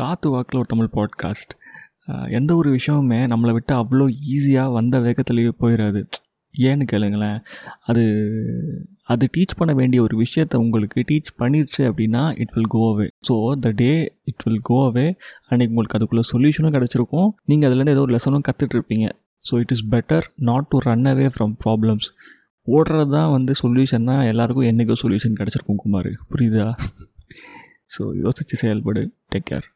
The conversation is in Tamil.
காத்து வாக்கில் ஒரு தமிழ் பாட்காஸ்ட் எந்த ஒரு விஷயமுமே நம்மளை விட்டு அவ்வளோ ஈஸியாக வந்த வேகத்துலேயே போயிடாது ஏன்னு கேளுங்களேன். அது அது டீச் பண்ண வேண்டிய ஒரு விஷயத்த உங்களுக்கு டீச் பண்ணிடுச்சு அப்படின்னா it will go away so the day it will go away அன்றைக்கி உங்களுக்கு அதுக்குள்ளே சொல்யூஷனும் கிடச்சிருக்கும். நீங்கள் அதுலேருந்து ஏதோ ஒரு லெசனும் கற்றுட்ருப்பீங்க so it is better not to run away from problems ஓடுறது தான் வந்து சொல்யூஷன்னா எல்லாருக்கும் என்றைக்கோ சொல்யூஷன் கிடச்சிருக்கும் குமார். புரியுதா? ஸோ யோசித்து செயல்படு. Take care